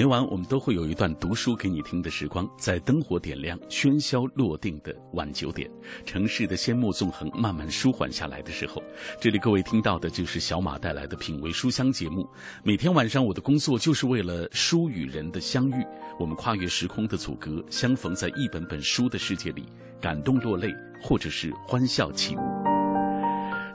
每晚我们都会有一段读书给你听的时光，在灯火点亮、喧嚣落定的晚九点，城市的阡陌纵横慢慢舒缓下来的时候，这里各位听到的就是小马带来的品味书香节目。每天晚上，我的工作就是为了书与人的相遇，我们跨越时空的阻隔，相逢在一本本书的世界里，感动落泪，或者是欢笑起舞。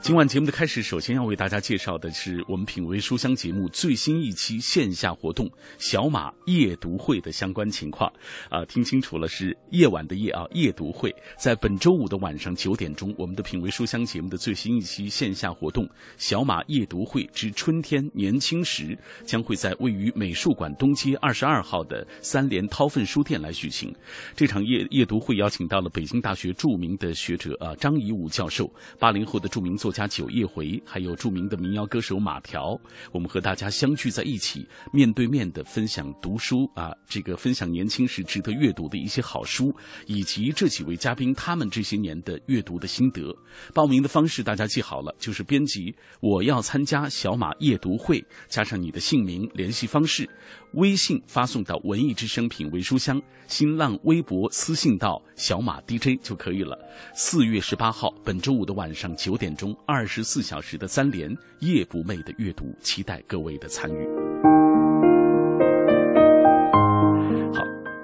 今晚节目的开始，首先要为大家介绍的是我们品味书香节目最新一期线下活动——小马夜读会的相关情况。啊，听清楚了，是夜晚的夜啊，夜读会在本周五的晚上九点钟，我们的品味书香节目的最新一期线下活动——小马夜读会之春天年轻时，将会在位于美术馆东街二十二号的三联韬奋书店来举行。这场夜夜读会邀请到了北京大学著名的学者啊张颐武教授，八零后的著名作。作家九夜回，还有著名的民谣歌手马条，我们和大家相聚在一起，面对面的分享读书啊，这个分享年轻时值得阅读的一些好书，以及这几位嘉宾他们这些年的阅读的心得。报名的方式大家记好了，就是编辑我要参加小马夜读会，加上你的姓名、联系方式。微信发送到“文艺之声品味书香”，新浪微博私信到“小马 DJ” 就可以了。四月十八号，本周五的晚上九点钟，二十四小时的三连夜不寐的阅读，期待各位的参与。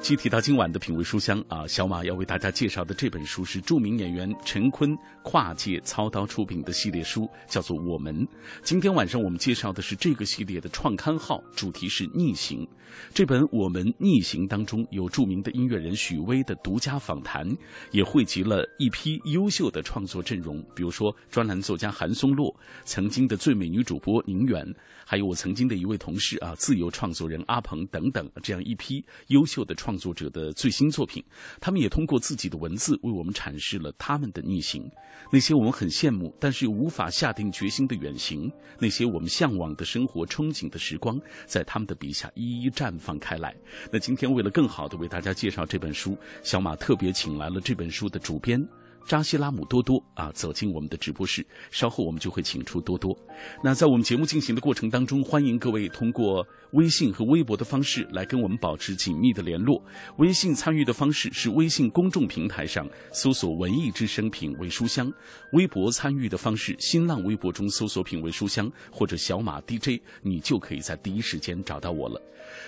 具体到今晚的品味书香啊，小马要为大家介绍的这本书是著名演员陈坤跨界操刀出品的系列书，叫做《我们》。今天晚上我们介绍的是这个系列的创刊号，主题是逆行。这本《我们逆行》当中有著名的音乐人许巍的独家访谈，也汇集了一批优秀的创作阵容，比如说专栏作家韩松洛，曾经的最美女主播宁远。还有我曾经的一位同事啊，自由创作人阿鹏等等，这样一批优秀的创创作者的最新作品，他们也通过自己的文字为我们阐释了他们的逆行，那些我们很羡慕但是又无法下定决心的远行，那些我们向往的生活、憧憬的时光，在他们的笔下一一绽放开来。那今天为了更好的为大家介绍这本书，小马特别请来了这本书的主编。扎西拉姆多多啊，走进我们的直播室。稍后我们就会请出多多。那在我们节目进行的过程当中，欢迎各位通过微信和微博的方式来跟我们保持紧密的联络。微信参与的方式是微信公众平台上搜索“文艺之声品味书香”，微博参与的方式，新浪微博中搜索“品味书香”或者“小马 DJ”，你就可以在第一时间找到我了。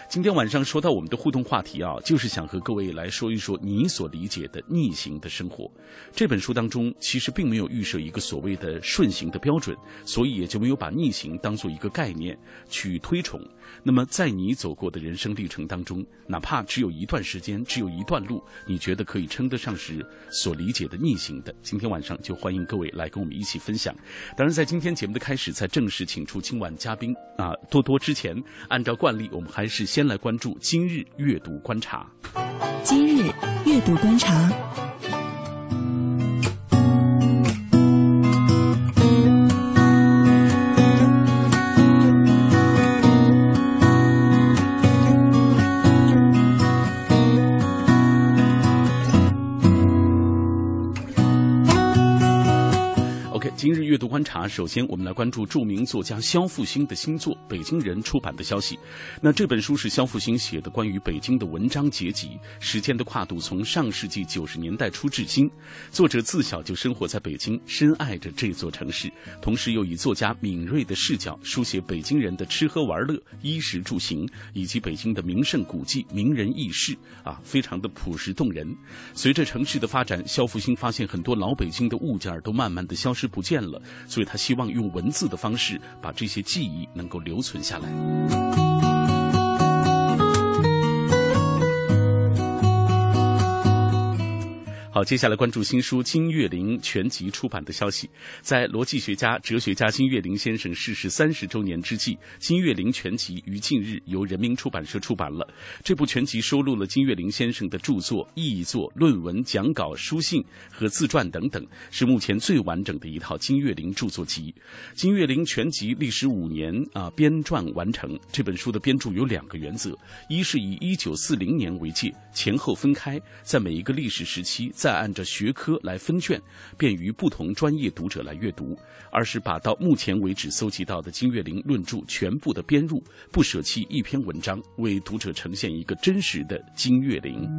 今天晚上说到我们的互动话题啊，就是想和各位来说一说你所理解的逆行的生活。这本书当中其实并没有预设一个所谓的顺行的标准，所以也就没有把逆行当做一个概念去推崇。那么在你走过的人生历程当中，哪怕只有一段时间，只有一段路，你觉得可以称得上是所理解的逆行的，今天晚上就欢迎各位来跟我们一起分享。当然，在今天节目的开始，在正式请出今晚嘉宾啊多多之前，按照惯例，我们还是是先来关注今日阅读观察。今日阅读观察。观察，首先我们来关注著名作家肖复兴的新作《北京人》出版的消息。那这本书是肖复兴写的关于北京的文章结集，时间的跨度从上世纪九十年代初至今。作者自小就生活在北京，深爱着这座城市，同时又以作家敏锐的视角书写北京人的吃喝玩乐、衣食住行，以及北京的名胜古迹、名人轶事，啊，非常的朴实动人。随着城市的发展，肖复兴发现很多老北京的物件都慢慢的消失不见。了，所以他希望用文字的方式把这些记忆能够留存下来。好，接下来关注新书《金岳霖全集》出版的消息。在逻辑学家、哲学家金岳霖先生逝世三十周年之际，《金岳霖全集》于近日由人民出版社出版了。这部全集收录了金岳霖先生的著作、译作、论文、讲稿、书信和自传等等，是目前最完整的一套金岳霖著作集。《金岳霖全集》历时五年啊编撰完成。这本书的编著有两个原则：一是以一九四零年为界，前后分开，在每一个历史时期。再按照学科来分卷，便于不同专业读者来阅读；而是把到目前为止搜集到的金岳霖论著全部的编入，不舍弃一篇文章，为读者呈现一个真实的金岳霖。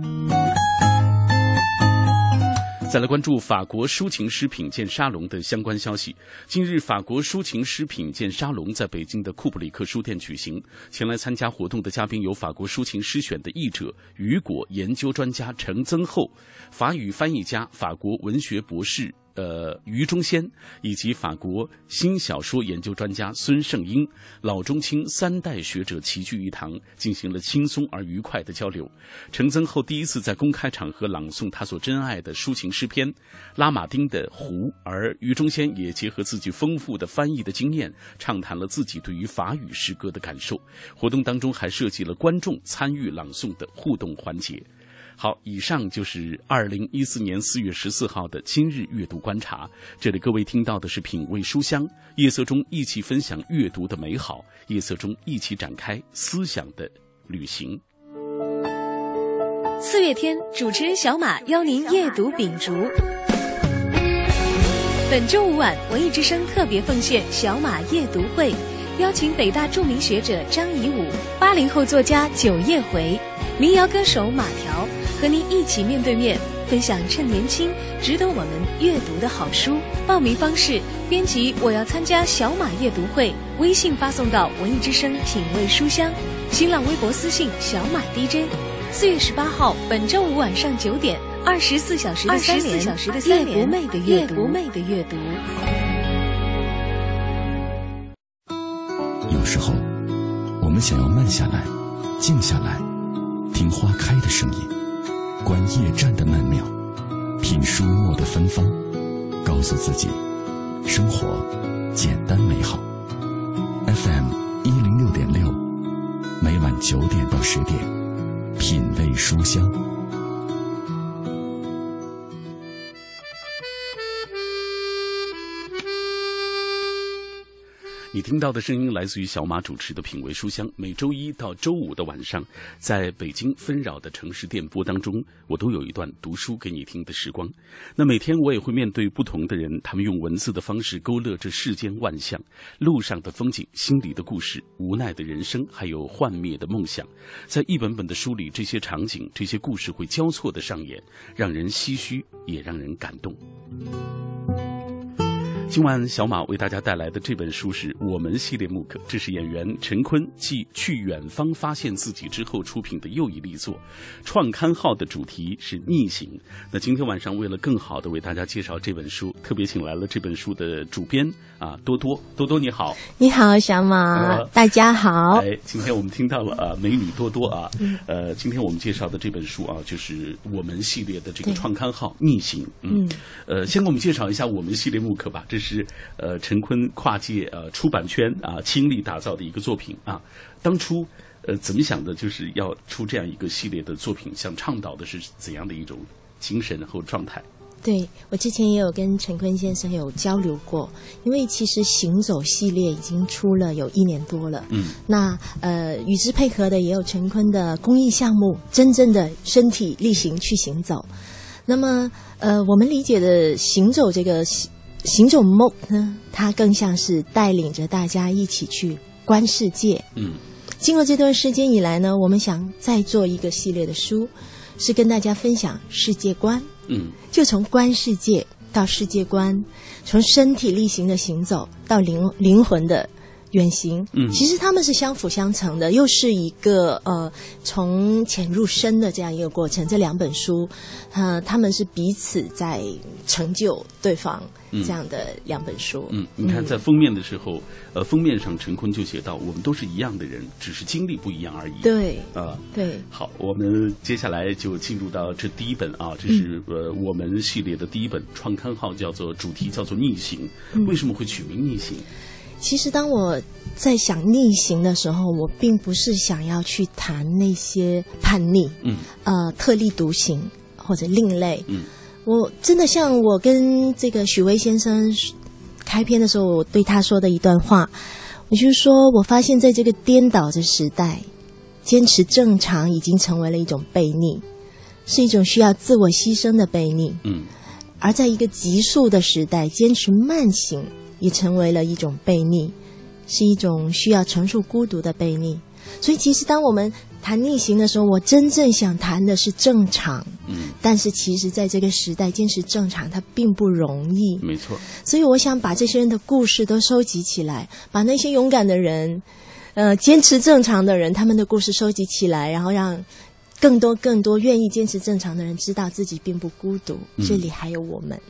再来关注法国抒情诗品鉴沙龙的相关消息。近日，法国抒情诗品鉴沙龙在北京的库布里克书店举行。前来参加活动的嘉宾有法国抒情诗选的译者、雨果研究专家陈增厚，法语翻译家、法国文学博士。呃，余中先以及法国新小说研究专家孙胜英，老中青三代学者齐聚一堂，进行了轻松而愉快的交流。成增厚第一次在公开场合朗诵他所珍爱的抒情诗篇《拉马丁的湖》，而余中先也结合自己丰富的翻译的经验，畅谈了自己对于法语诗歌的感受。活动当中还设计了观众参与朗诵的互动环节。好，以上就是二零一四年四月十四号的今日阅读观察。这里各位听到的是品味书香，夜色中一起分享阅读的美好，夜色中一起展开思想的旅行。四月天，主持人小马邀您夜读秉烛。本周五晚，文艺之声特别奉献小马夜读会，邀请北大著名学者张颐武、八零后作家九叶回、民谣歌手马条。和您一起面对面分享趁年轻值得我们阅读的好书。报名方式：编辑我要参加小马阅读会，微信发送到文艺之声品味书香，新浪微博私信小马 DJ。四月十八号，本周五晚上九点，二十四小时的三连，夜不寐的阅读，不寐的阅读。有时候，我们想要慢下来，静下来，听花开的声音。观夜战的曼妙，品书墨的芬芳，告诉自己，生活简单美好。FM 一零六点六，每晚九点到十点，品味书香。你听到的声音来自于小马主持的《品味书香》，每周一到周五的晚上，在北京纷扰的城市电波当中，我都有一段读书给你听的时光。那每天我也会面对不同的人，他们用文字的方式勾勒着世间万象，路上的风景、心里的故事、无奈的人生，还有幻灭的梦想。在一本本的书里，这些场景、这些故事会交错的上演，让人唏嘘，也让人感动。今晚小马为大家带来的这本书是我们系列木刻，这是演员陈坤继去远方发现自己之后出品的又一力作。创刊号的主题是逆行。那今天晚上为了更好的为大家介绍这本书，特别请来了这本书的主编啊多多多多你好，你好小马，大家好。哎，今天我们听到了啊美女多多啊，呃，今天我们介绍的这本书啊就是我们系列的这个创刊号逆行。嗯，呃，先给我们介绍一下我们系列木刻吧，这是。是呃，陈坤跨界呃出版圈啊倾力打造的一个作品啊。当初呃怎么想的，就是要出这样一个系列的作品，想倡导的是怎样的一种精神和状态？对我之前也有跟陈坤先生有交流过，因为其实行走系列已经出了有一年多了。嗯，那呃与之配合的也有陈坤的公益项目，真正的身体力行去行走。那么呃我们理解的行走这个。行走梦呢，它更像是带领着大家一起去观世界。嗯，经过这段时间以来呢，我们想再做一个系列的书，是跟大家分享世界观。嗯，就从观世界到世界观，从身体力行的行走到灵灵魂的远行，嗯，其实他们是相辅相成的，又是一个呃从浅入深的这样一个过程。这两本书，呃，他们是彼此在成就对方这样的两本书。嗯，你看在封面的时候，呃，封面上陈坤就写到：“我们都是一样的人，只是经历不一样而已。”对，啊，对。好，我们接下来就进入到这第一本啊，这是呃我们系列的第一本，创刊号叫做主题叫做逆行。为什么会取名逆行？其实，当我在想逆行的时候，我并不是想要去谈那些叛逆，嗯，呃，特立独行或者另类，嗯，我真的像我跟这个许巍先生开篇的时候，我对他说的一段话，我就是说我发现在这个颠倒的时代，坚持正常已经成为了一种悖逆，是一种需要自我牺牲的悖逆，嗯，而在一个急速的时代，坚持慢行。也成为了一种悖逆，是一种需要承受孤独的悖逆。所以，其实当我们谈逆行的时候，我真正想谈的是正常。嗯，但是其实在这个时代，坚持正常它并不容易。没错。所以，我想把这些人的故事都收集起来，把那些勇敢的人，呃，坚持正常的人，他们的故事收集起来，然后让更多更多愿意坚持正常的人知道自己并不孤独，这里还有我们。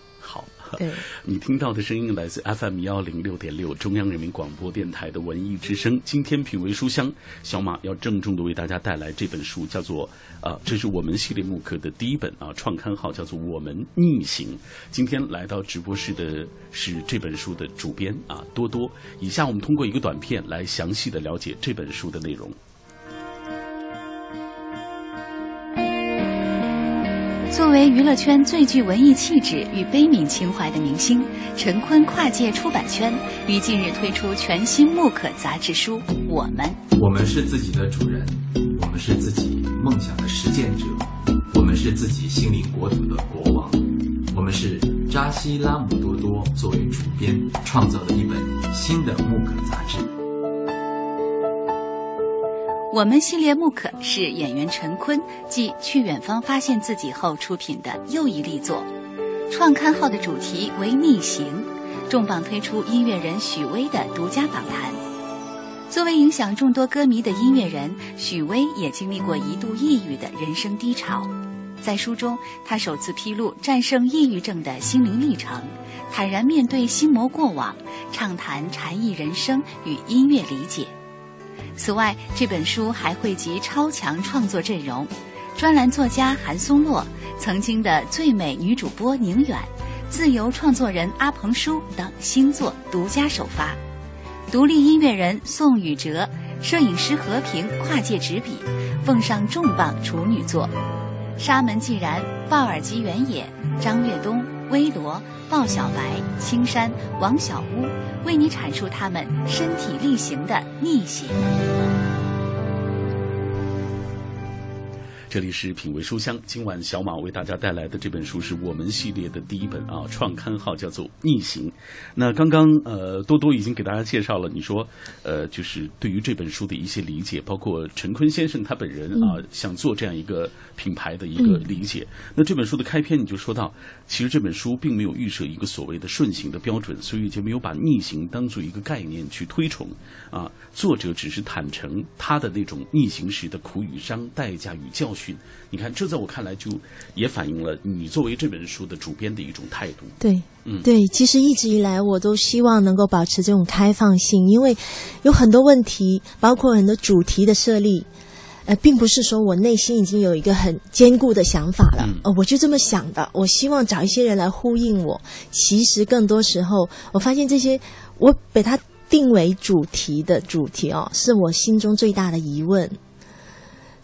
对，你听到的声音来自 FM 幺零六点六中央人民广播电台的文艺之声。今天品味书香，小马要郑重的为大家带来这本书，叫做啊，这是我们系列木刻的第一本啊，创刊号叫做《我们逆行》。今天来到直播室的是这本书的主编啊，多多。以下我们通过一个短片来详细的了解这本书的内容。作为娱乐圈最具文艺气质与悲悯情怀的明星，陈坤跨界出版圈，于近日推出全新木刻杂志书《我们》。我们是自己的主人，我们是自己梦想的实践者，我们是自己心灵国土的国王，我们是扎西拉姆多多作为主编创造的一本新的木刻杂志。我们系列木刻是演员陈坤继《去远方发现自己》后出品的又一力作，创刊号的主题为逆行，重磅推出音乐人许巍的独家访谈。作为影响众多歌迷的音乐人，许巍也经历过一度抑郁的人生低潮。在书中，他首次披露战胜抑郁症的心灵历程，坦然面对心魔过往，畅谈禅意人生与音乐理解。此外，这本书还汇集超强创作阵容：专栏作家韩松洛、曾经的最美女主播宁远、自由创作人阿鹏叔等新作独家首发；独立音乐人宋宇哲、摄影师和平跨界执笔，奉上重磅处女作；沙门既然、鲍尔吉原野、张越东。微罗、鲍小白、青山、王小屋为你阐述他们身体力行的逆袭。这里是品味书香，今晚小马为大家带来的这本书是我们系列的第一本啊，创刊号叫做《逆行》。那刚刚呃多多已经给大家介绍了，你说呃就是对于这本书的一些理解，包括陈坤先生他本人啊想做这样一个品牌的一个理解。那这本书的开篇你就说到，其实这本书并没有预设一个所谓的顺行的标准，所以就没有把逆行当做一个概念去推崇啊。作者只是坦诚他的那种逆行时的苦与伤、代价与教训。你看，这在我看来就也反映了你作为这本书的主编的一种态度。对，嗯，对，其实一直以来我都希望能够保持这种开放性，因为有很多问题，包括很多主题的设立，呃，并不是说我内心已经有一个很坚固的想法了，呃，我就这么想的。我希望找一些人来呼应我。其实更多时候，我发现这些我把它定为主题的主题哦，是我心中最大的疑问。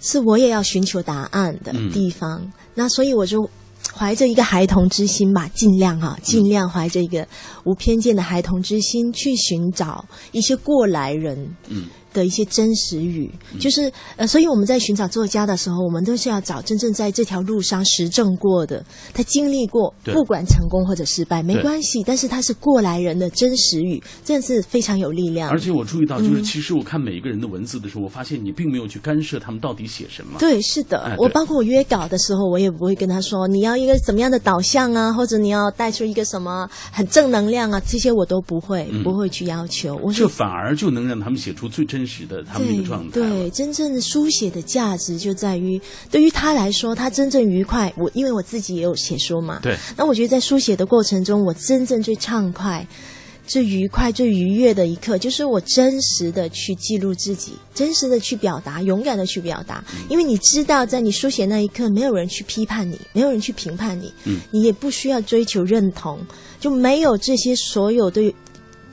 是我也要寻求答案的地方，那所以我就怀着一个孩童之心吧，尽量哈，尽量怀着一个无偏见的孩童之心去寻找一些过来人，嗯，的一些真实语，就是呃，所以我们在寻找作家的时候，我们都是要找真正在这条路上实证过的，他经历过，不管成功或者失败没关系，但是他是过来人的真实语，真的是非常有力量。而且我注意到，就是其实我看每一个人的文字的时候，我发现你并没有去干涉他们到底写什么。对，是的，我包括我约稿的时候，我也不会跟他说你要一个怎么样的导向啊，或者你要带出一个什么很正能量啊，这些我都不会，不会去要求。这反而就能让他们写出最真实的他们那个状态。对，真正的书写的价值就在于，对于他来说，他真正愉快。我因为我自己也有写书嘛，对。那我觉得在书写的过程中，我真正最畅快、最愉快、最愉悦的一刻，就是我真实的去记录自己，真实的去表达，勇敢的去表达。因为你知道，在你书写那一刻，没有人去批判你，没有人去评判你，嗯，你也不需要追求认同，就没有这些所有对。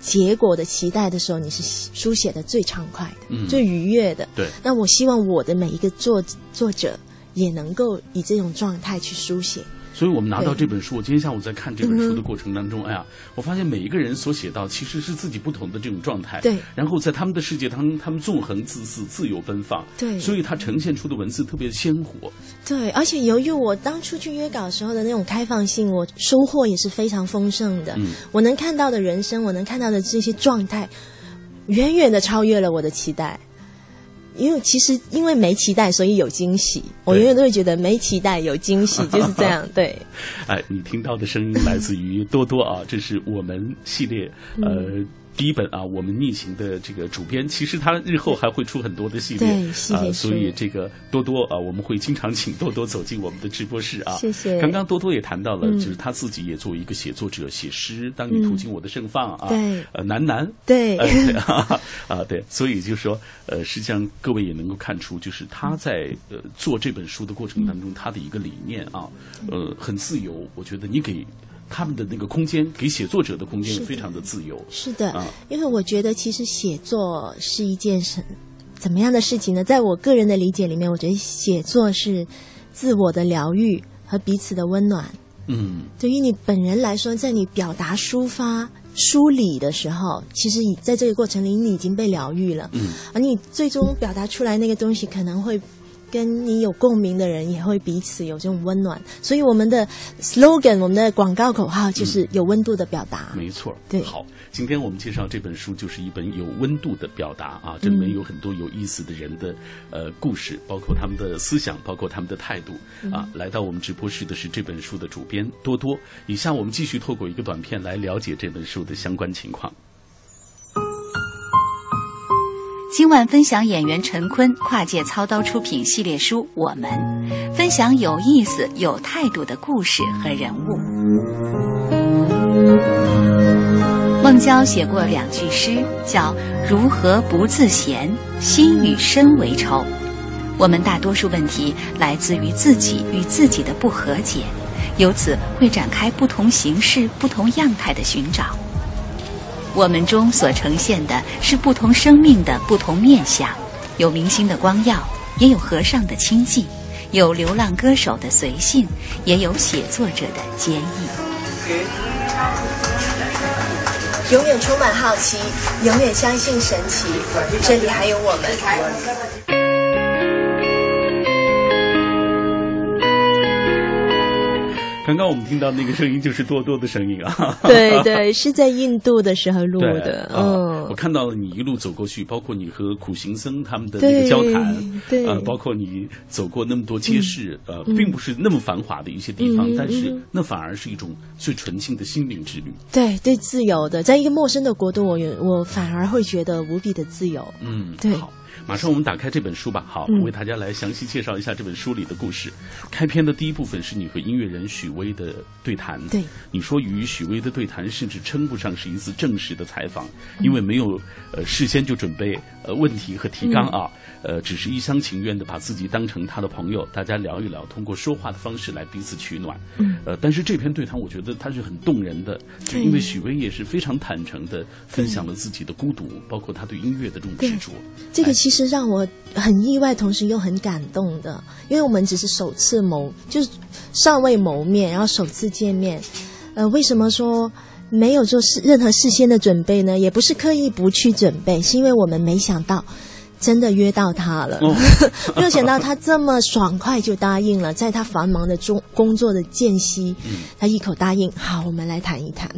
结果的期待的时候，你是书写的最畅快的、最愉悦的。对，那我希望我的每一个作作者也能够以这种状态去书写。所以我们拿到这本书，我今天下午在看这本书的过程当中，哎呀，我发现每一个人所写到其实是自己不同的这种状态。对。然后在他们的世界当中，他们纵横恣肆、自由奔放。对。所以它呈现出的文字特别鲜活。对，而且由于我当初去约稿时候的那种开放性，我收获也是非常丰盛的。嗯。我能看到的人生，我能看到的这些状态，远远的超越了我的期待。因为其实因为没期待，所以有惊喜。我永远都会觉得没期待有惊喜，就是这样。对。哎，你听到的声音来自于多多啊，这是我们系列呃。第一本啊，我们逆行的这个主编，其实他日后还会出很多的系列啊，所以这个多多啊，我们会经常请多多走进我们的直播室啊。谢谢。刚刚多多也谈到了，就是他自己也作为一个写作者写诗，当你途经我的盛放啊，对，呃，楠楠，对，啊，对，所以就是说，呃，实际上各位也能够看出，就是他在呃做这本书的过程当中，他的一个理念啊，呃，很自由。我觉得你给。他们的那个空间，给写作者的空间也非常的自由。是的，因为我觉得其实写作是一件什怎么样的事情呢？在我个人的理解里面，我觉得写作是自我的疗愈和彼此的温暖。嗯，对于你本人来说，在你表达、抒发、梳理的时候，其实你在这个过程里，你已经被疗愈了。嗯，而你最终表达出来那个东西，可能会。跟你有共鸣的人也会彼此有这种温暖，所以我们的 slogan，我们的广告口号就是有温度的表达。没错，对。好，今天我们介绍这本书就是一本有温度的表达啊，这里面有很多有意思的人的呃故事，包括他们的思想，包括他们的态度啊。来到我们直播室的是这本书的主编多多。以下我们继续透过一个短片来了解这本书的相关情况。今晚分享演员陈坤跨界操刀出品系列书《我们》，分享有意思、有态度的故事和人物。孟郊写过两句诗，叫“如何不自嫌，心与身为仇”。我们大多数问题来自于自己与自己的不和解，由此会展开不同形式、不同样态的寻找。我们中所呈现的是不同生命的不同面相，有明星的光耀，也有和尚的清寂，有流浪歌手的随性，也有写作者的坚毅。永远充满好奇，永远相信神奇，这里还有我们。刚刚我们听到那个声音就是多多的声音啊，对对，是在印度的时候录的。嗯，我看到了你一路走过去，包括你和苦行僧他们的那个交谈，对，呃，包括你走过那么多街市，呃，并不是那么繁华的一些地方，但是那反而是一种最纯净的心灵之旅。对对，自由的，在一个陌生的国度，我我反而会觉得无比的自由。嗯，对。马上我们打开这本书吧。好，为大家来详细介绍一下这本书里的故事。开篇的第一部分是你和音乐人许巍的对谈。对，你说与许巍的对谈甚至称不上是一次正式的采访，因为没有呃事先就准备呃问题和提纲啊。呃，只是一厢情愿的把自己当成他的朋友，大家聊一聊，通过说话的方式来彼此取暖。嗯，呃，但是这篇对谈我觉得它是很动人的，就因为许巍也是非常坦诚的分享了自己的孤独，包括他对音乐的这种执着。这个其实让我很意外，同时又很感动的，因为我们只是首次谋，就是尚未谋面，然后首次见面。呃，为什么说没有做事任何事先的准备呢？也不是刻意不去准备，是因为我们没想到。真的约到他了，没有想到他这么爽快就答应了，在他繁忙的中工作的间隙，他一口答应，好，我们来谈一谈。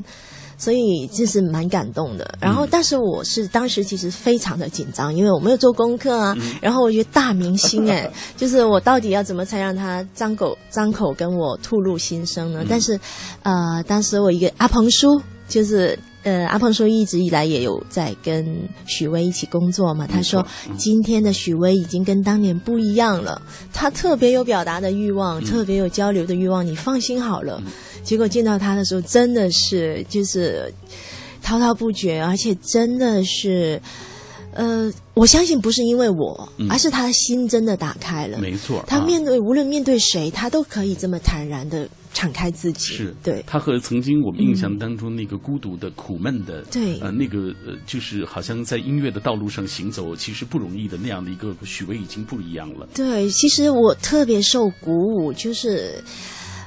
所以就是蛮感动的。然后，但是我是当时其实非常的紧张，因为我没有做功课啊。然后我觉得大明星哎，就是我到底要怎么才让他张口张口跟我吐露心声呢？但是，呃，当时我一个阿鹏叔，就是呃阿鹏说一直以来也有在跟许巍一起工作嘛。他说今天的许巍已经跟当年不一样了，他特别有表达的欲望，特别有交流的欲望，你放心好了。结果见到他的时候，真的是就是滔滔不绝，而且真的是，呃，我相信不是因为我，而是他的心真的打开了。没错，他面对无论面对谁，他都可以这么坦然的敞开自己。是对，他和曾经我们印象当中那个孤独的、苦闷的，对，呃，那个呃，就是好像在音乐的道路上行走，其实不容易的那样的一个许巍已经不一样了。对，其实我特别受鼓舞，就是。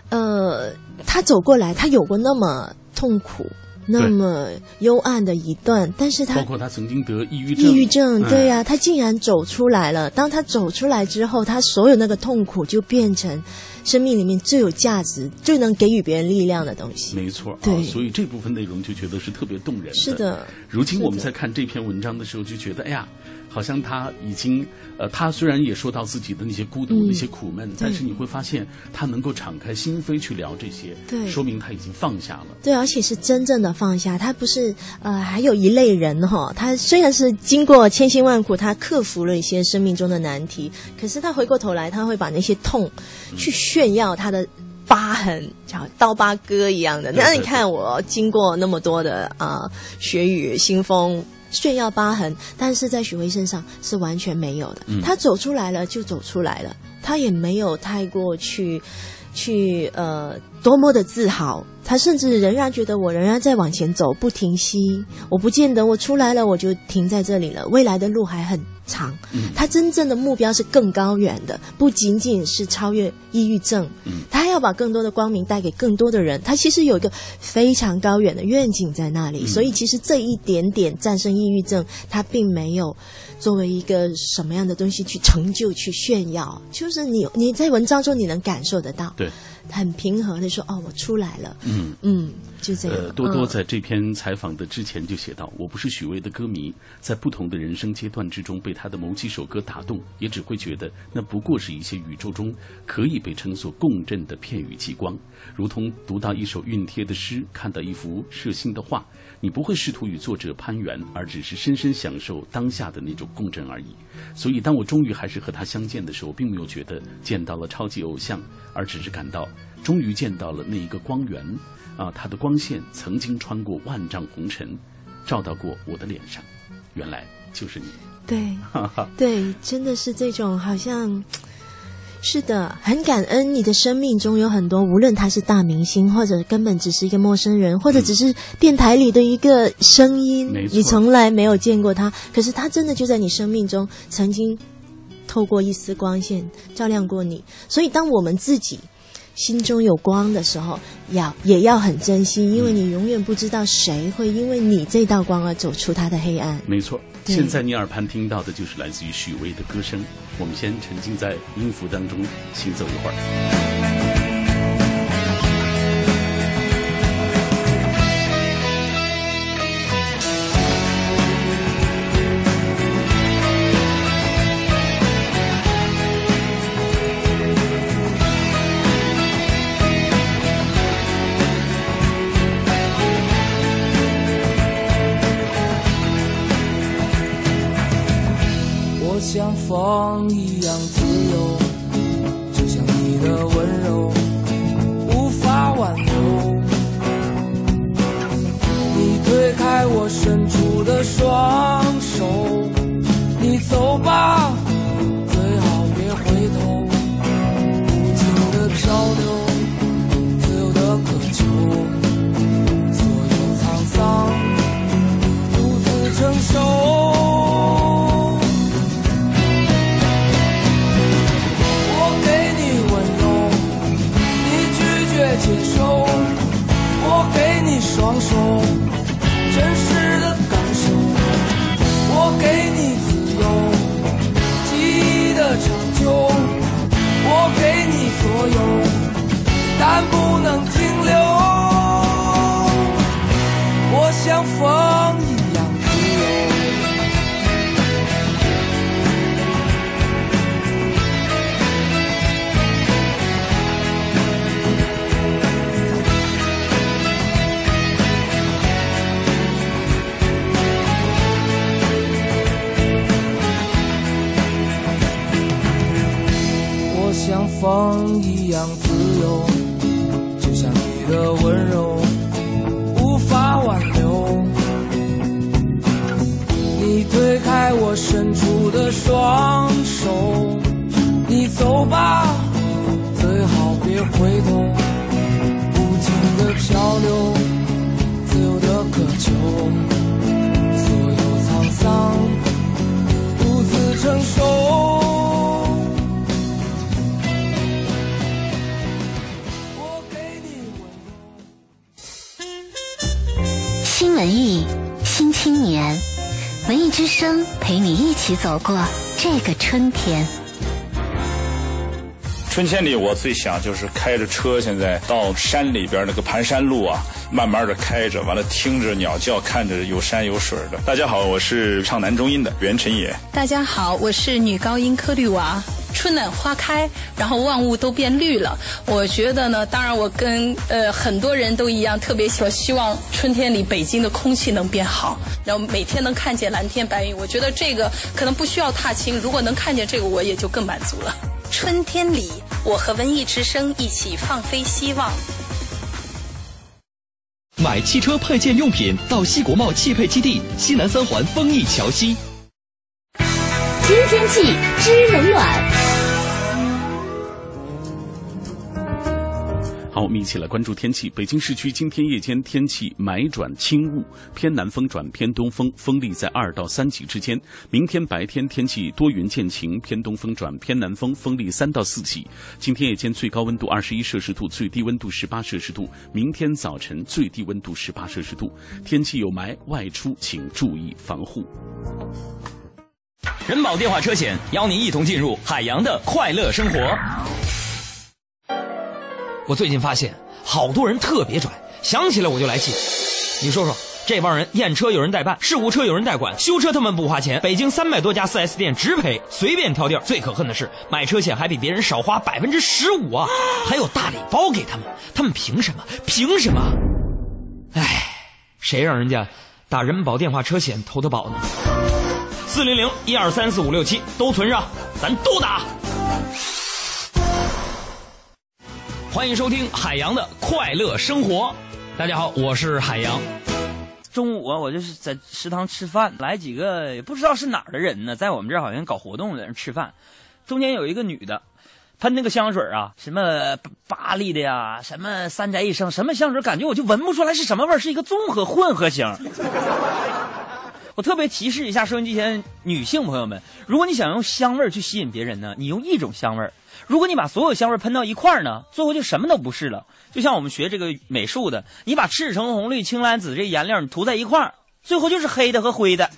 呃，他走过来，他有过那么痛苦、那么幽暗的一段，但是他包括他曾经得抑郁症，抑郁症，对呀，他竟然走出来了。当他走出来之后，他所有那个痛苦就变成生命里面最有价值、最能给予别人力量的东西。没错，对，所以这部分内容就觉得是特别动人的。是的，如今我们在看这篇文章的时候，就觉得，哎呀。好像他已经，呃，他虽然也说到自己的那些孤独、那些苦闷，但是你会发现他能够敞开心扉去聊这些，对，说明他已经放下了。对，而且是真正的放下。他不是，呃，还有一类人哈，他虽然是经过千辛万苦，他克服了一些生命中的难题，可是他回过头来，他会把那些痛去炫耀他的疤痕，像刀疤哥一样的。那你看我经过那么多的啊血雨腥风。炫耀疤痕，但是在许巍身上是完全没有的。他走出来了就走出来了，他也没有太过去，去呃多么的自豪。他甚至仍然觉得我仍然在往前走，不停息。我不见得我出来了我就停在这里了，未来的路还很。长，他真正的目标是更高远的，不仅仅是超越抑郁症，他还要把更多的光明带给更多的人。他其实有一个非常高远的愿景在那里，所以其实这一点点战胜抑郁症，他并没有作为一个什么样的东西去成就、去炫耀。就是你你在文章中你能感受得到，对，很平和的说：“哦，我出来了。”嗯嗯。就这呃，多多在这篇采访的之前就写道：“我不是许巍的歌迷，在不同的人生阶段之中，被他的某几首歌打动，也只会觉得那不过是一些宇宙中可以被称作共振的片语极光，如同读到一首熨帖的诗，看到一幅摄心的画，你不会试图与作者攀援，而只是深深享受当下的那种共振而已。所以，当我终于还是和他相见的时候，并没有觉得见到了超级偶像，而只是感到终于见到了那一个光源。”啊，它的光线曾经穿过万丈红尘，照到过我的脸上，原来就是你。对，对，真的是这种，好像是的，很感恩你的生命中有很多，无论他是大明星，或者根本只是一个陌生人，或者只是电台里的一个声音，你从来没有见过他，可是他真的就在你生命中，曾经透过一丝光线照亮过你。所以，当我们自己。心中有光的时候，要也要很珍惜，因为你永远不知道谁会因为你这道光而走出他的黑暗。没错，现在你耳畔听到的就是来自于许巍的歌声。我们先沉浸在音符当中行走一会儿。风一样自由，就像你的温柔无法挽留。你推开我伸出的双风一样自由，就像你的温柔无法挽留。你推开我伸出的双手，你走吧，最好别回头。无尽的漂流，文艺，新青年，文艺之声陪你一起走过这个春天。春天里，我最想就是开着车，现在到山里边那个盘山路啊，慢慢的开着，完了听着鸟叫，看着有山有水的。大家好，我是唱男中音的袁晨野。大家好，我是女高音柯绿娃。春暖花开，然后万物都变绿了。我觉得呢，当然我跟呃很多人都一样，特别喜欢希望春天里北京的空气能变好，然后每天能看见蓝天白云。我觉得这个可能不需要踏青，如果能看见这个，我也就更满足了。春天里，我和文艺之声一起放飞希望。买汽车配件用品到西国贸汽配基地西南三环丰益桥西。新天气知冷暖。好，我们一起来关注天气。北京市区今天夜间天气霾转轻雾，偏南风转偏东风，风力在二到三级之间。明天白天天气多云见晴，偏东风转偏南风，风力三到四级。今天夜间最高温度二十一摄氏度，最低温度十八摄氏度。明天早晨最低温度十八摄氏度。天气有霾，外出请注意防护。人保电话车险邀您一同进入海洋的快乐生活。我最近发现，好多人特别拽，想起来我就来气。你说说，这帮人验车有人代办，事故车有人代管，修车他们不花钱。北京三百多家 4S 店直赔，随便挑地儿。最可恨的是，买车险还比别人少花百分之十五啊，还有大礼包给他们，他们凭什么？凭什么？哎，谁让人家打人保电话车险投的保呢？四零零一二三四五六七都存上，咱都打。欢迎收听海洋的快乐生活。大家好，我是海洋。中午啊，我就是在食堂吃饭，来几个也不知道是哪儿的人呢，在我们这儿好像搞活动在那吃饭。中间有一个女的，喷那个香水啊，什么巴黎的呀，什么三宅一生，什么香水，感觉我就闻不出来是什么味儿，是一个综合混合型。我特别提示一下收音机前女性朋友们，如果你想用香味儿去吸引别人呢，你用一种香味儿。如果你把所有香味喷到一块儿呢，最后就什么都不是了。就像我们学这个美术的，你把赤橙红绿青蓝紫这颜料你涂在一块儿，最后就是黑的和灰的。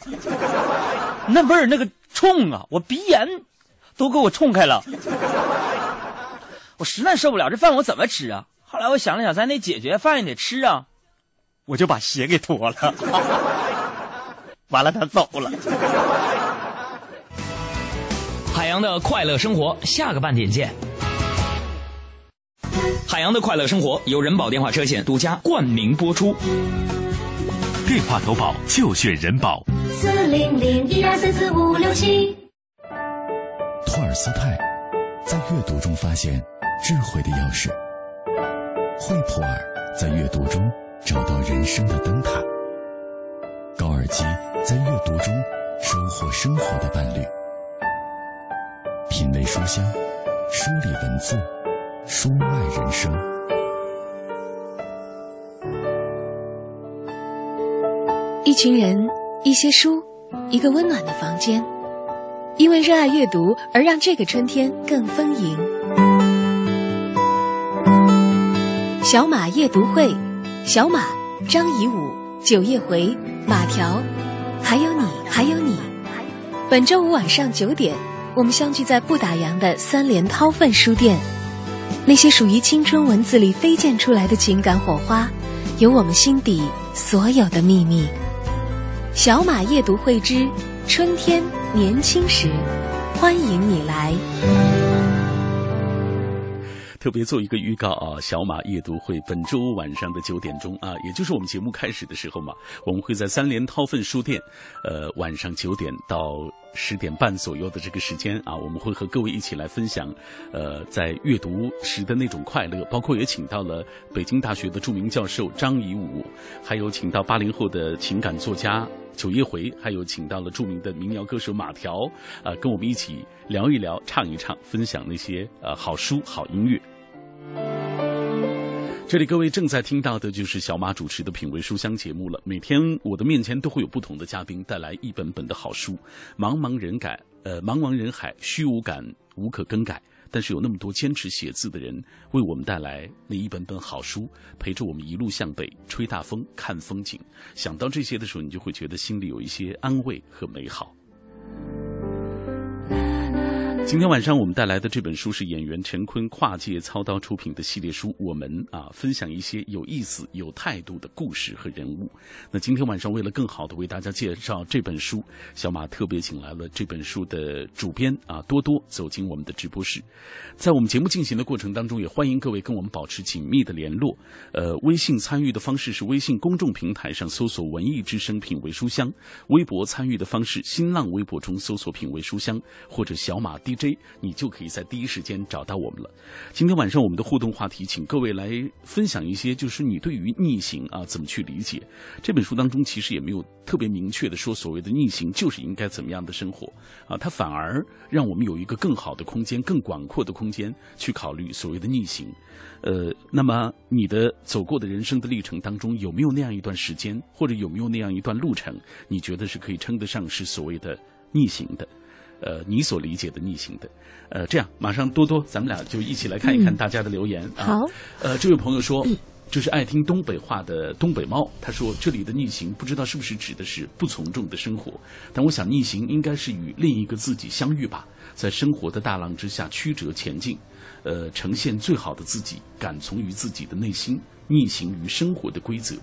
那味儿那个冲啊，我鼻炎都给我冲开了。我实在受不了这饭，我怎么吃啊？后来我想了想，咱得解决，饭也得吃啊，我就把鞋给脱了。完了，他走了。海洋的快乐生活，下个半点见。海洋的快乐生活由人保电话车险独家冠名播出。电话投保就选人保。四零零一二三四五六七。托尔斯泰在阅读中发现智慧的钥匙。惠普尔在阅读中找到人生的灯塔。高尔基在阅读中收获生活的伴侣。品味书香，书里文字，书外人生。一群人，一些书，一个温暖的房间，因为热爱阅读而让这个春天更丰盈。小马夜读会，小马、张颐武、九叶回、马条，还有你，还有你。本周五晚上九点。我们相聚在不打烊的三联韬奋书店，那些属于青春文字里飞溅出来的情感火花，有我们心底所有的秘密。小马夜读会之春天年轻时，欢迎你来。特别做一个预告啊，小马夜读会本周五晚上的九点钟啊，也就是我们节目开始的时候嘛，我们会在三联韬奋书店，呃，晚上九点到。十点半左右的这个时间啊，我们会和各位一起来分享，呃，在阅读时的那种快乐，包括也请到了北京大学的著名教授张颐武，还有请到八零后的情感作家九叶回，还有请到了著名的民谣歌手马条，啊，跟我们一起聊一聊、唱一唱、分享那些呃好书、好音乐。这里各位正在听到的就是小马主持的品味书香节目了。每天我的面前都会有不同的嘉宾带来一本本的好书。茫茫人海，呃，茫茫人海，虚无感无可更改。但是有那么多坚持写字的人，为我们带来那一本本好书，陪着我们一路向北，吹大风，看风景。想到这些的时候，你就会觉得心里有一些安慰和美好。今天晚上我们带来的这本书是演员陈坤跨界操刀出品的系列书《我们》啊，分享一些有意思、有态度的故事和人物。那今天晚上为了更好的为大家介绍这本书，小马特别请来了这本书的主编啊多多走进我们的直播室。在我们节目进行的过程当中，也欢迎各位跟我们保持紧密的联络。呃，微信参与的方式是微信公众平台上搜索“文艺之声品味书香”，微博参与的方式，新浪微博中搜索“品味书香”或者小马 J，。你就可以在第一时间找到我们了。今天晚上我们的互动话题，请各位来分享一些，就是你对于逆行啊怎么去理解？这本书当中其实也没有特别明确的说，所谓的逆行就是应该怎么样的生活啊，它反而让我们有一个更好的空间、更广阔的空间去考虑所谓的逆行。呃，那么你的走过的人生的历程当中，有没有那样一段时间，或者有没有那样一段路程，你觉得是可以称得上是所谓的逆行的？呃，你所理解的逆行的，呃，这样马上多多，咱们俩就一起来看一看大家的留言啊。好，呃，这位朋友说，就是爱听东北话的东北猫，他说这里的逆行不知道是不是指的是不从众的生活，但我想逆行应该是与另一个自己相遇吧，在生活的大浪之下曲折前进，呃，呈现最好的自己，感从于自己的内心，逆行于生活的规则。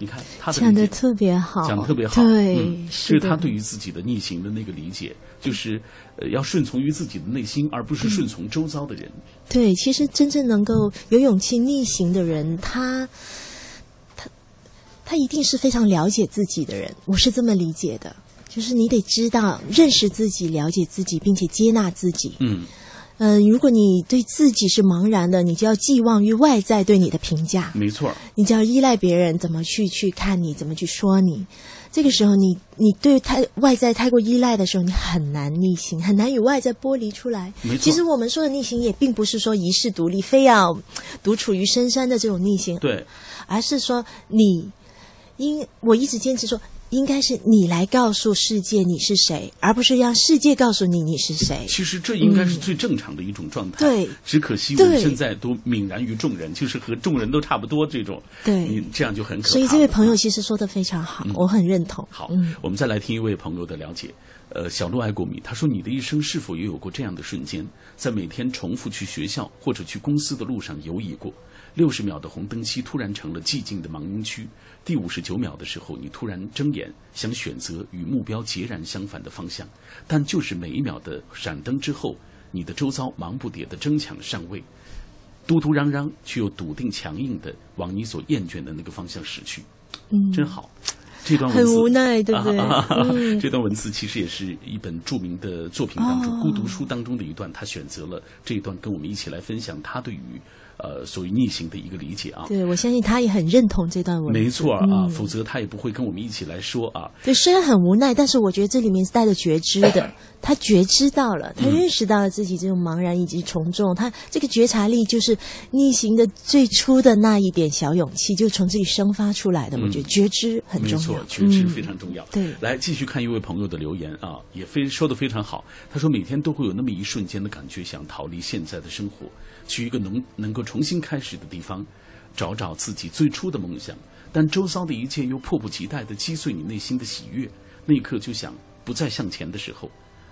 你看他讲的特别好，讲的特别好，对，是他对于自己的逆行的那个理解，就是呃要顺从于自己的内心，而不是顺从周遭的人。对，其实真正能够有勇气逆行的人，他他他一定是非常了解自己的人。我是这么理解的，就是你得知道认识自己、了解自己，并且接纳自己。嗯。嗯，如果你对自己是茫然的，你就要寄望于外在对你的评价。没错，你就要依赖别人怎么去去看你，怎么去说你。这个时候，你你对太外在太过依赖的时候，你很难逆行，很难与外在剥离出来。其实我们说的逆行，也并不是说一世独立，非要独处于深山的这种逆行。对，而是说你，因我一直坚持说。应该是你来告诉世界你是谁，而不是让世界告诉你你是谁。其实这应该是最正常的一种状态。对，只可惜我们现在都泯然于众人，就是和众人都差不多这种。对，你这样就很可怕。所以这位朋友其实说的非常好，我很认同。好，我们再来听一位朋友的了解。呃，小鹿爱过米他说：“你的一生是否也有过这样的瞬间，在每天重复去学校或者去公司的路上游移过？六十秒的红灯期突然成了寂静的盲音区。”第五十九秒的时候，你突然睁眼，想选择与目标截然相反的方向，但就是每一秒的闪灯之后，你的周遭忙不迭的争抢上位，嘟嘟嚷嚷，却又笃定强硬的往你所厌倦的那个方向驶去。嗯，真好。这段文字很无奈，对不对？这段文字其实也是一本著名的作品当中《孤独书》当中的一段，他选择了这一段跟我们一起来分享他对于。呃，属于逆行的一个理解啊，对我相信他也很认同这段文，没错啊，否则他也不会跟我们一起来说啊。对，虽然很无奈，但是我觉得这里面是带着觉知的，他觉知到了，他认识到了自己这种茫然以及从众，他这个觉察力就是逆行的最初的那一点小勇气，就从这里生发出来的。我觉得觉知很重要，没错，觉知非常重要。对，来继续看一位朋友的留言啊，也非说的非常好。他说每天都会有那么一瞬间的感觉，想逃离现在的生活。去一个能能够重新开始的地方，找找自己最初的梦想，但周遭的一切又迫不及待地击碎你内心的喜悦。那一刻就想不再向前的时候，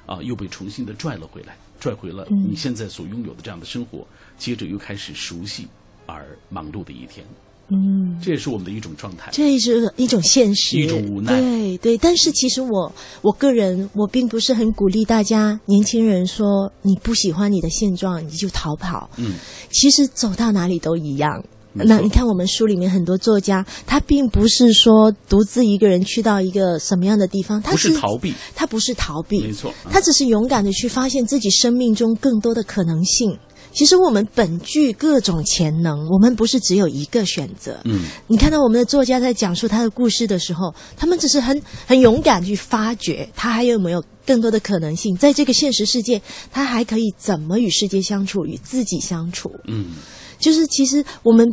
啊，又被重新的拽了回来，拽回了你现在所拥有的这样的生活。接着又开始熟悉而忙碌的一天。嗯，这也是我们的一种状态，这也是一种现实，一种无奈。对对，但是其实我我个人，我并不是很鼓励大家年轻人说你不喜欢你的现状，你就逃跑。嗯，其实走到哪里都一样。那你看，我们书里面很多作家，他并不是说独自一个人去到一个什么样的地方，他是逃避，他不是逃避，没错，他只是勇敢的去发现自己生命中更多的可能性。其实我们本具各种潜能，我们不是只有一个选择。嗯，你看到我们的作家在讲述他的故事的时候，他们只是很很勇敢去发掘他还有没有更多的可能性，在这个现实世界，他还可以怎么与世界相处，与自己相处。嗯，就是其实我们。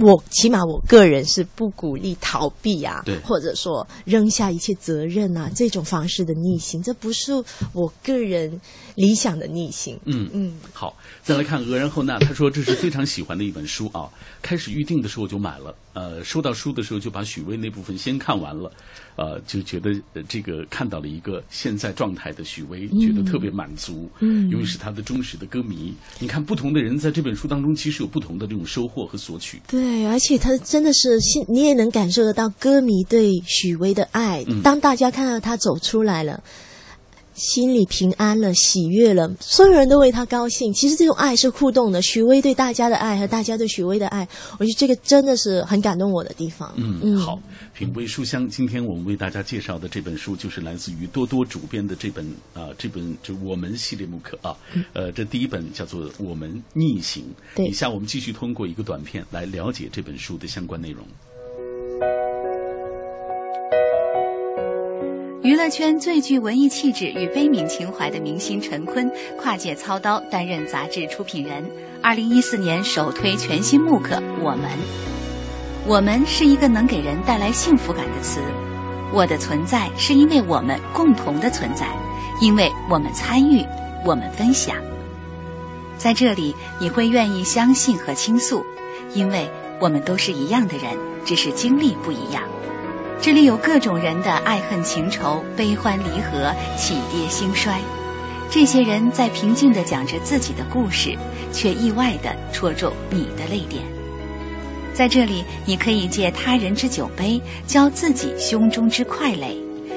我起码我个人是不鼓励逃避啊，对，或者说扔下一切责任啊这种方式的逆行，这不是我个人理想的逆行。嗯嗯，好，再来看俄然后娜，他说这是非常喜欢的一本书啊，开始预定的时候就买了，呃，收到书的时候就把许巍那部分先看完了。呃，就觉得这个看到了一个现在状态的许巍，觉得特别满足。嗯，因为是他的忠实的歌迷。你看，不同的人在这本书当中，其实有不同的这种收获和索取。对，而且他真的是，你也能感受得到歌迷对许巍的爱。当大家看到他走出来了。心里平安了，喜悦了，所有人都为他高兴。其实这种爱是互动的，许巍对大家的爱和大家对许巍的爱，我觉得这个真的是很感动我的地方。嗯嗯，好，品味书香，今天我们为大家介绍的这本书就是来自于多多主编的这本啊，这本就我们系列木刻啊，呃，这第一本叫做《我们逆行》。对，以下我们继续通过一个短片来了解这本书的相关内容。娱乐圈最具文艺气质与悲悯情怀的明星陈坤跨界操刀，担任杂志出品人。二零一四年首推全新木刻《我们》，我们是一个能给人带来幸福感的词。我的存在是因为我们共同的存在，因为我们参与，我们分享。在这里，你会愿意相信和倾诉，因为我们都是一样的人，只是经历不一样。这里有各种人的爱恨情仇、悲欢离合、起跌兴衰，这些人在平静地讲着自己的故事，却意外地戳中你的泪点。在这里，你可以借他人之酒杯，浇自己胸中之快泪；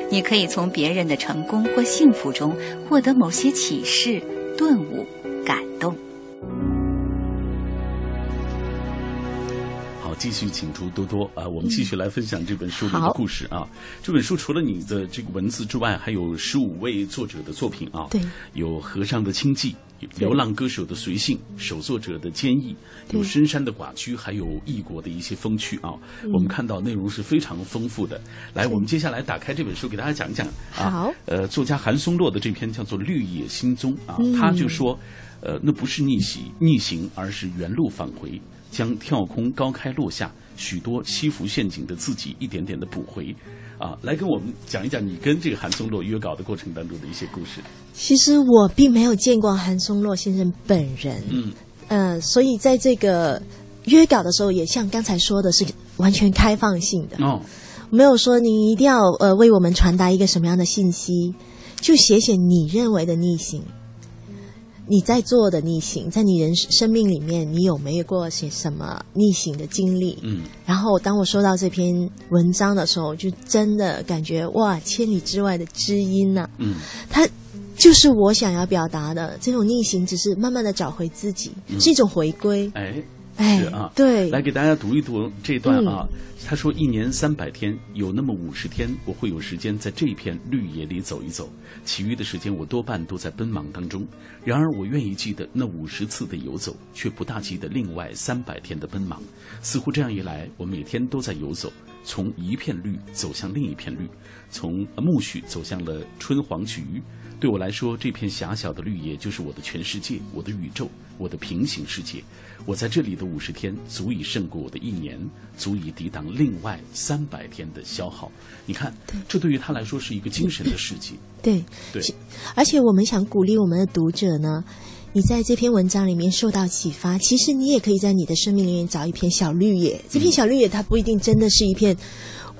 你可以从别人的成功或幸福中获得某些启示、顿悟、感动。继续请出多多啊，我们继续来分享这本书里的故事啊。这本书除了你的这个文字之外，还有十五位作者的作品啊。对，有和尚的清寂，流浪歌手的随性，手作者的坚毅，有深山的寡居，还有异国的一些风趣啊。我们看到内容是非常丰富的。来，我们接下来打开这本书，给大家讲讲啊。好。呃，作家韩松洛的这篇叫做《绿野心踪》啊，他就说，呃，那不是逆袭逆行，而是原路返回。将跳空高开落下许多西服陷阱的自己一点点的补回，啊，来跟我们讲一讲你跟这个韩松洛约稿的过程当中的一些故事。其实我并没有见过韩松洛先生本人，嗯，呃，所以在这个约稿的时候，也像刚才说的是完全开放性的。哦，没有说你一定要呃为我们传达一个什么样的信息，就写写你认为的逆行。你在做的逆行，在你人生命里面，你有没有过些什么逆行的经历？嗯，然后当我收到这篇文章的时候，就真的感觉哇，千里之外的知音呐！嗯，他就是我想要表达的这种逆行，只是慢慢的找回自己，是一种回归。哎。是啊，对，来给大家读一读这段啊。他说：“一年三百天，有那么五十天，我会有时间在这片绿野里走一走。其余的时间，我多半都在奔忙当中。然而，我愿意记得那五十次的游走，却不大记得另外三百天的奔忙。似乎这样一来，我每天都在游走，从一片绿走向另一片绿，从苜蓿走向了春黄菊。对我来说，这片狭小的绿野就是我的全世界，我的宇宙，我的平行世界。”我在这里的五十天，足以胜过我的一年，足以抵挡另外三百天的消耗。你看，这对于他来说是一个精神的世界。对对，而且我们想鼓励我们的读者呢，你在这篇文章里面受到启发，其实你也可以在你的生命里面找一片小绿野。这片小绿野，它不一定真的是一片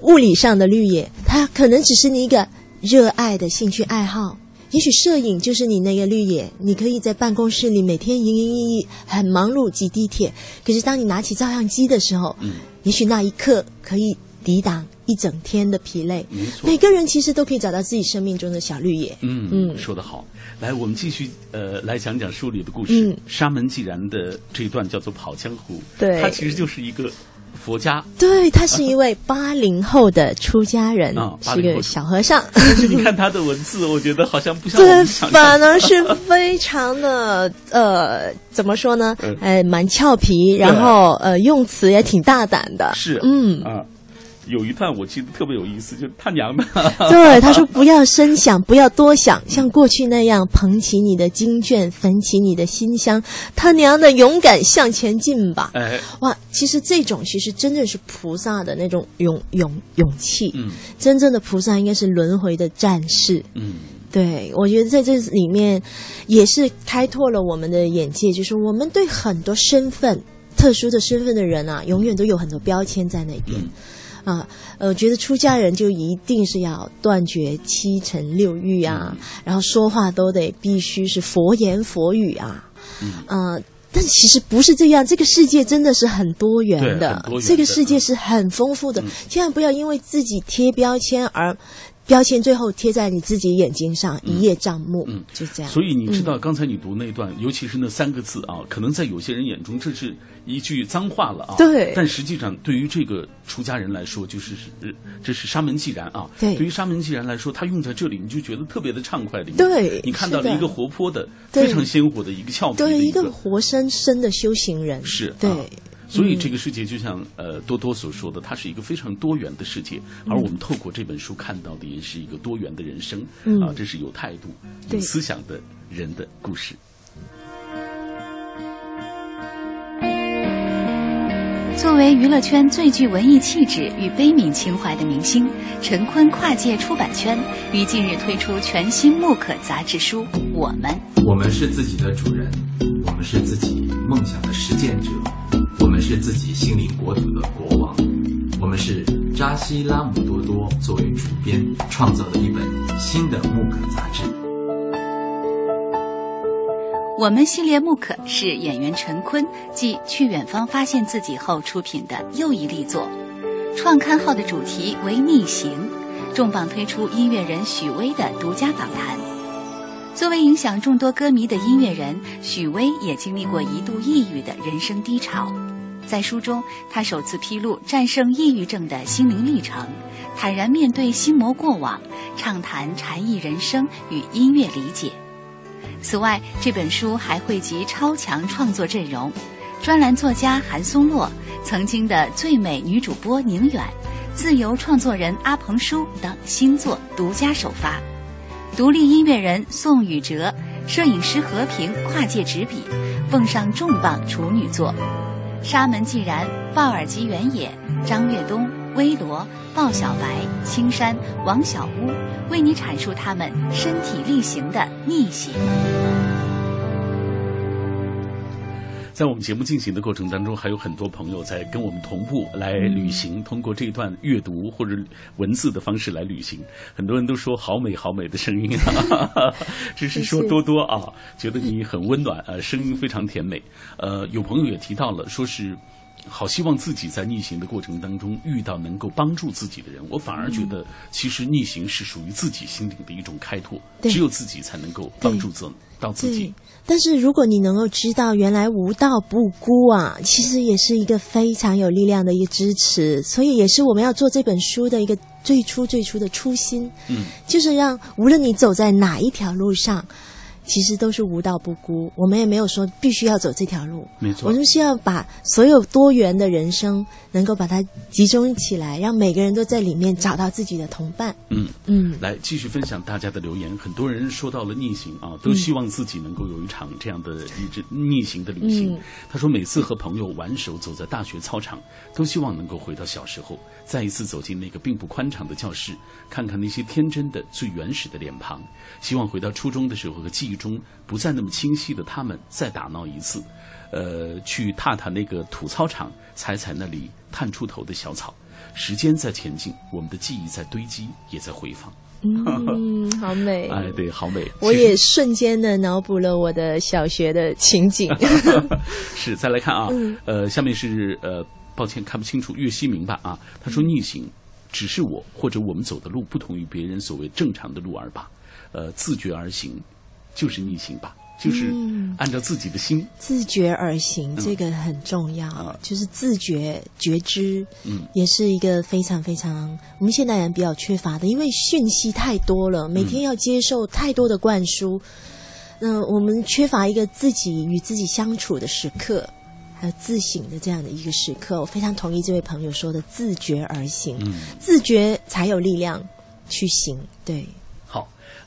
物理上的绿野，它可能只是你一个热爱的兴趣爱好。也许摄影就是你那个绿野，你可以在办公室里每天营营役役，很忙碌挤地铁。可是当你拿起照相机的时候，嗯，也许那一刻可以抵挡一整天的疲累。没错，每个人其实都可以找到自己生命中的小绿野。嗯嗯，说得好。来，我们继续呃来讲讲书里的故事。沙门既然的这一段叫做跑江湖，对，它其实就是一个。佛家，对他是一位八零后的出家人，是个小和尚。但是你看他的文字，我觉得好像不像 对，反而是非常的呃，怎么说呢？呃，蛮俏皮，然后呃，用词也挺大胆的。是，嗯啊。有一段我记得特别有意思，就是他娘的。对，他说不要深想，不要多想，像过去那样捧起你的经卷，焚起你的心香，他娘的勇敢向前进吧。哎，哇，其实这种其实真正是菩萨的那种勇勇勇气。嗯，真正的菩萨应该是轮回的战士。嗯，对，我觉得在这里面也是开拓了我们的眼界，就是我们对很多身份特殊的身份的人啊，永远都有很多标签在那边。啊，呃，觉得出家人就一定是要断绝七尘六欲啊，然后说话都得必须是佛言佛语啊，嗯，但其实不是这样，这个世界真的是很多元的，这个世界是很丰富的，千万不要因为自己贴标签而。标签最后贴在你自己眼睛上，一叶障目，嗯，就这样。所以你知道刚才你读那段，尤其是那三个字啊，可能在有些人眼中这是一句脏话了啊。对。但实际上，对于这个出家人来说，就是是这是沙门既然啊。对。对于沙门既然来说，他用在这里，你就觉得特别的畅快。对。你看到了一个活泼的、非常鲜活的一个俏皮的一个活生生的修行人。是。对。所以这个世界就像呃多多所说的，它是一个非常多元的世界，而我们透过这本书看到的也是一个多元的人生啊，这是有态度、有思想的人的故事。作为娱乐圈最具文艺气质与悲悯情怀的明星，陈坤跨界出版圈，于近日推出全新木可杂志书《我们》。我们是自己的主人，我们是自己梦想的实践者。我们是自己心灵国土的国王，我们是扎西拉姆多多作为主编创造的一本新的木刻杂志。我们系列木刻是演员陈坤继去远方发现自己后出品的又一力作，创刊号的主题为逆行，重磅推出音乐人许巍的独家访谈。作为影响众多歌迷的音乐人，许巍也经历过一度抑郁的人生低潮。在书中，他首次披露战胜抑郁症的心灵历程，坦然面对心魔过往，畅谈禅意人生与音乐理解。此外，这本书还汇集超强创作阵容：专栏作家韩松洛、曾经的最美女主播宁远、自由创作人阿鹏叔等新作独家首发；独立音乐人宋宇哲、摄影师和平跨界执笔，奉上重磅处女作。沙门既然、鲍尔吉原野、张越东、威罗、鲍小白、青山、王小屋，为你阐述他们身体力行的逆袭。在我们节目进行的过程当中，还有很多朋友在跟我们同步来旅行，通过这段阅读或者文字的方式来旅行。很多人都说好美好美的声音，只是说多多啊，觉得你很温暖啊，声音非常甜美。呃，有朋友也提到了，说是。好希望自己在逆行的过程当中遇到能够帮助自己的人。我反而觉得，其实逆行是属于自己心灵的一种开拓，只有自己才能够帮助自到自己。但是如果你能够知道，原来无道不孤啊，其实也是一个非常有力量的一个支持。所以也是我们要做这本书的一个最初最初的初心。嗯，就是让无论你走在哪一条路上。其实都是无道不孤，我们也没有说必须要走这条路。没错，我们是要把所有多元的人生能够把它集中起来，让每个人都在里面找到自己的同伴。嗯嗯，来继续分享大家的留言。很多人说到了逆行啊，都希望自己能够有一场这样的一直逆行的旅行。他说，每次和朋友挽手走在大学操场，都希望能够回到小时候，再一次走进那个并不宽敞的教室，看看那些天真的、最原始的脸庞。希望回到初中的时候和记忆中不再那么清晰的他们再打闹一次，呃，去踏踏那个土操场，踩踩那里探出头的小草。时间在前进，我们的记忆在堆积，也在回放。嗯，好美。哎，对，好美。我也瞬间的脑补了我的小学的情景。是，再来看啊，呃，下面是呃。抱歉看不清楚，岳西明白啊，他说逆行只是我或者我们走的路不同于别人所谓正常的路而罢，呃，自觉而行就是逆行吧。就是按照自己的心自觉而行，这个很重要。就是自觉觉知，嗯，也是一个非常非常我们现代人比较缺乏的，因为讯息太多了，每天要接受太多的灌输。那我们缺乏一个自己与自己相处的时刻，还有自省的这样的一个时刻。我非常同意这位朋友说的“自觉而行”，自觉才有力量去行。对。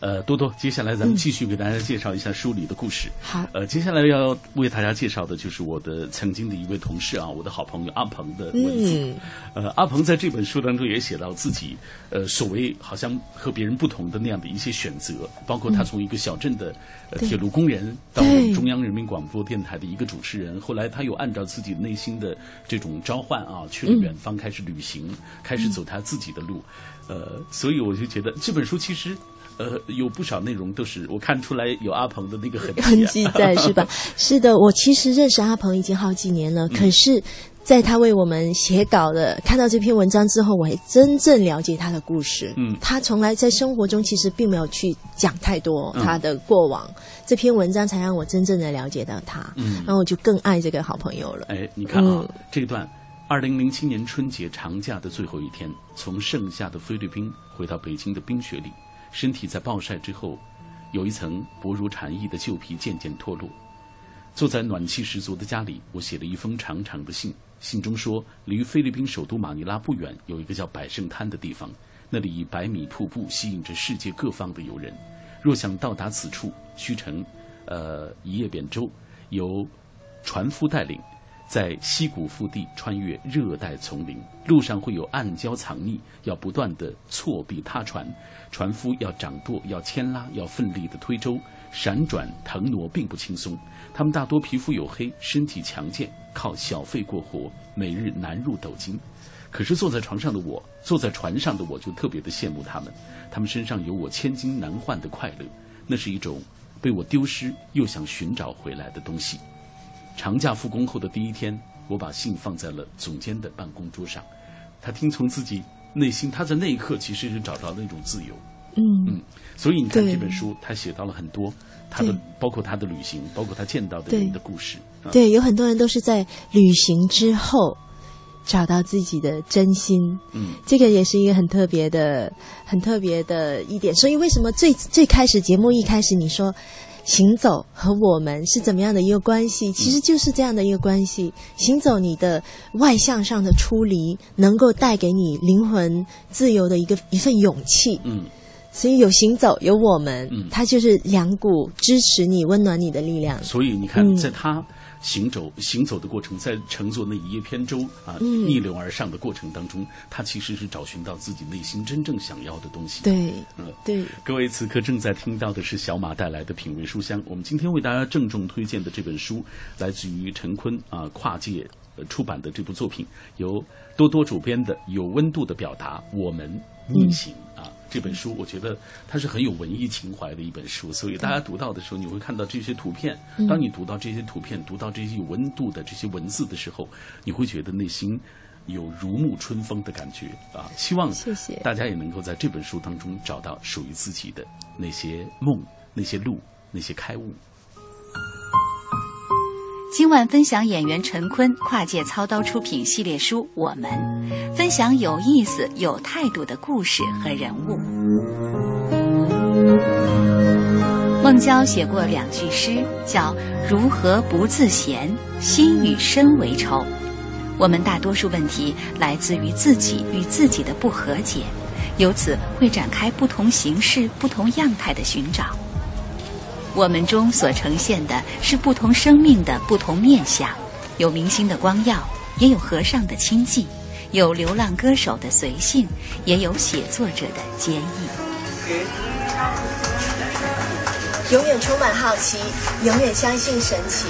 呃，多多，接下来咱们继续给大家介绍一下书里的故事。好，呃，接下来要为大家介绍的就是我的曾经的一位同事啊，我的好朋友阿鹏的文字。呃，阿鹏在这本书当中也写到自己，呃，所谓好像和别人不同的那样的一些选择，包括他从一个小镇的铁路工人到中央人民广播电台的一个主持人，后来他又按照自己内心的这种召唤啊，去了远方开始旅行，开始走他自己的路。呃，所以我就觉得这本书其实。呃，有不少内容都是我看出来有阿鹏的那个痕痕迹在，是吧？是的，我其实认识阿鹏已经好几年了，可是，在他为我们写稿的看到这篇文章之后，我还真正了解他的故事。嗯，他从来在生活中其实并没有去讲太多他的过往，这篇文章才让我真正的了解到他。嗯，然后我就更爱这个好朋友了。哎，你看啊，这段二零零七年春节长假的最后一天，从盛夏的菲律宾回到北京的冰雪里。身体在暴晒之后，有一层薄如蝉翼的旧皮渐渐脱落。坐在暖气十足的家里，我写了一封长长的信。信中说，离菲律宾首都马尼拉不远有一个叫百胜滩的地方，那里以百米瀑布吸引着世界各方的游人。若想到达此处，需乘呃一叶扁舟，由船夫带领。在溪谷腹地穿越热带丛林，路上会有暗礁藏匿，要不断的错避他船，船夫要掌舵，要牵拉，要奋力的推舟，闪转腾挪并不轻松。他们大多皮肤黝黑，身体强健，靠小费过活，每日难入斗金。可是坐在床上的我，坐在船上的我就特别的羡慕他们，他们身上有我千金难换的快乐，那是一种被我丢失又想寻找回来的东西。长假复工后的第一天，我把信放在了总监的办公桌上。他听从自己内心，他在那一刻其实是找到那种自由。嗯嗯，所以你看这本书，他写到了很多他的，包括他的旅行，包括他见到的人的故事。对，有很多人都是在旅行之后找到自己的真心。嗯，这个也是一个很特别的、很特别的一点。所以，为什么最最开始节目一开始你说？行走和我们是怎么样的一个关系？其实就是这样的一个关系。行走，你的外向上的出离，能够带给你灵魂自由的一个一份勇气。嗯，所以有行走，有我们，嗯它就是两股支持你、温暖你的力量。所以你看，在他。行走行走的过程，在乘坐那一叶扁舟啊逆流而上的过程当中，他其实是找寻到自己内心真正想要的东西。对，嗯，对。各位此刻正在听到的是小马带来的品味书香。我们今天为大家郑重推荐的这本书，来自于陈坤啊跨界出版的这部作品，由多多主编的《有温度的表达》，我们逆行啊。这本书我觉得它是很有文艺情怀的一本书，所以大家读到的时候，你会看到这些图片。当你读到这些图片，读到这些有温度的这些文字的时候，你会觉得内心有如沐春风的感觉啊！希望大家也能够在这本书当中找到属于自己的那些梦、那些路、那些开悟。今晚分享演员陈坤跨界操刀出品系列书《我们》，分享有意思、有态度的故事和人物。孟郊写过两句诗，叫“如何不自嫌，心与身为仇”。我们大多数问题来自于自己与自己的不和解，由此会展开不同形式、不同样态的寻找。我们中所呈现的是不同生命的不同面相，有明星的光耀，也有和尚的清寂，有流浪歌手的随性，也有写作者的坚毅。永远充满好奇，永远相信神奇，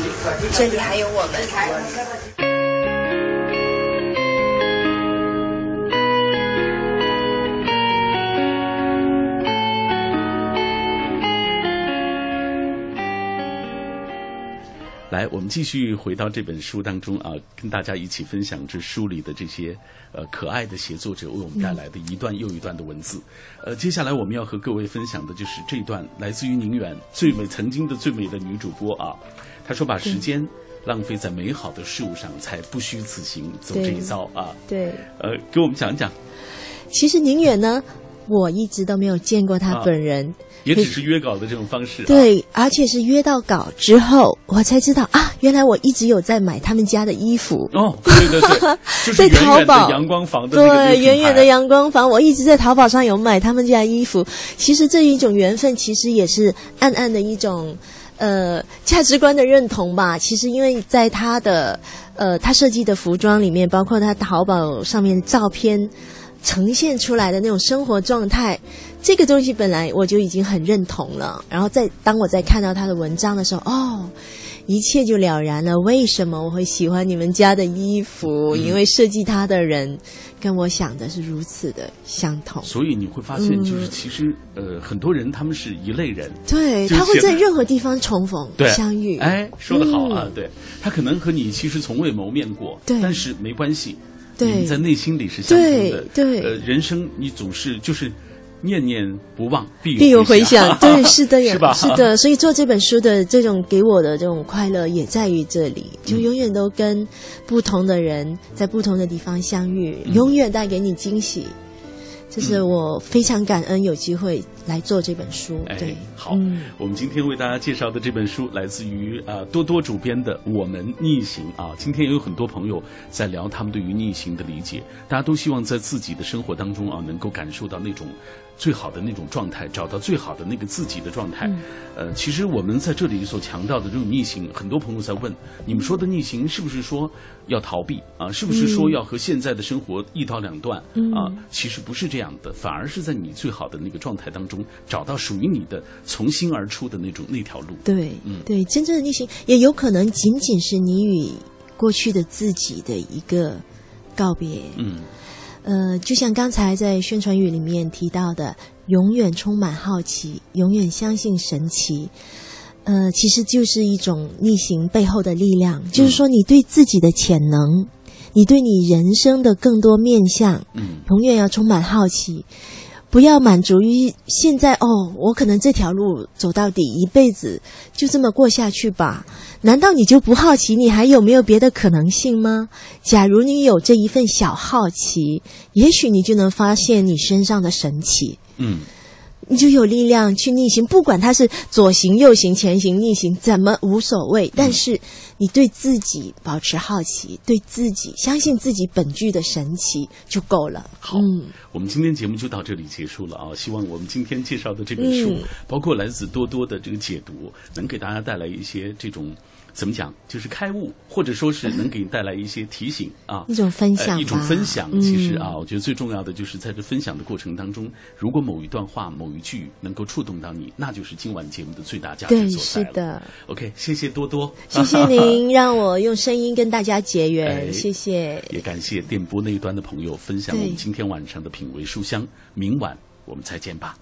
这里还有我们。来，我们继续回到这本书当中啊，跟大家一起分享这书里的这些呃可爱的写作者为我们带来的一段又一段的文字。呃，接下来我们要和各位分享的就是这段来自于宁远最美曾经的最美的女主播啊，她说把时间浪费在美好的事物上，才不虚此行，走这一遭啊。对，呃，给我们讲讲。其实宁远呢，我一直都没有见过他本人。也只是约稿的这种方式，对，而且是约到稿之后，我才知道啊，原来我一直有在买他们家的衣服哦，对对对，在淘宝阳光房的对，远远的阳光房，我一直在淘宝上有买他们家衣服。其实这一种缘分，其实也是暗暗的一种呃价值观的认同吧。其实因为在他的呃他设计的服装里面，包括他淘宝上面照片呈现出来的那种生活状态。这个东西本来我就已经很认同了，然后在当我在看到他的文章的时候，哦，一切就了然了。为什么我会喜欢你们家的衣服？因为设计它的人跟我想的是如此的相同。所以你会发现，就是其实呃，很多人他们是一类人，对他会在任何地方重逢相遇。哎，说得好啊，对他可能和你其实从未谋面过，但是没关系，你在内心里是相同的。对，呃，人生你总是就是。念念不忘，必有回响。对，是的，是吧？是的，所以做这本书的这种给我的这种快乐也在于这里，就永远都跟不同的人在不同的地方相遇，永远带给你惊喜。这是我非常感恩有机会来做这本书。对，好，我们今天为大家介绍的这本书来自于呃多多主编的《我们逆行》啊。今天也有很多朋友在聊他们对于逆行的理解，大家都希望在自己的生活当中啊，能够感受到那种。最好的那种状态，找到最好的那个自己的状态。呃，其实我们在这里所强调的这种逆行，很多朋友在问：你们说的逆行是不是说要逃避啊？是不是说要和现在的生活一刀两断啊？其实不是这样的，反而是在你最好的那个状态当中，找到属于你的从心而出的那种那条路。对，嗯，对，真正的逆行也有可能仅仅是你与过去的自己的一个告别。嗯。呃，就像刚才在宣传语里面提到的，永远充满好奇，永远相信神奇。呃，其实就是一种逆行背后的力量，就是说你对自己的潜能，你对你人生的更多面相，嗯，永远要充满好奇。不要满足于现在哦，我可能这条路走到底，一辈子就这么过下去吧？难道你就不好奇，你还有没有别的可能性吗？假如你有这一份小好奇，也许你就能发现你身上的神奇。嗯。你就有力量去逆行，不管它是左行、右行、前行、逆行，怎么无所谓。但是你对自己保持好奇，对自己相信自己本具的神奇就够了。好，我们今天节目就到这里结束了啊！希望我们今天介绍的这本书，包括来自多多的这个解读，能给大家带来一些这种。怎么讲？就是开悟，或者说是能给你带来一些提醒啊，一种分享，一种分享。其实啊，我觉得最重要的就是在这分享的过程当中，如果某一段话、某一句能够触动到你，那就是今晚节目的最大价值所在是的。OK，谢谢多多，谢谢您让我用声音跟大家结缘，谢谢。也感谢电波那一端的朋友分享我们今天晚上的品味书香，明晚我们再见吧。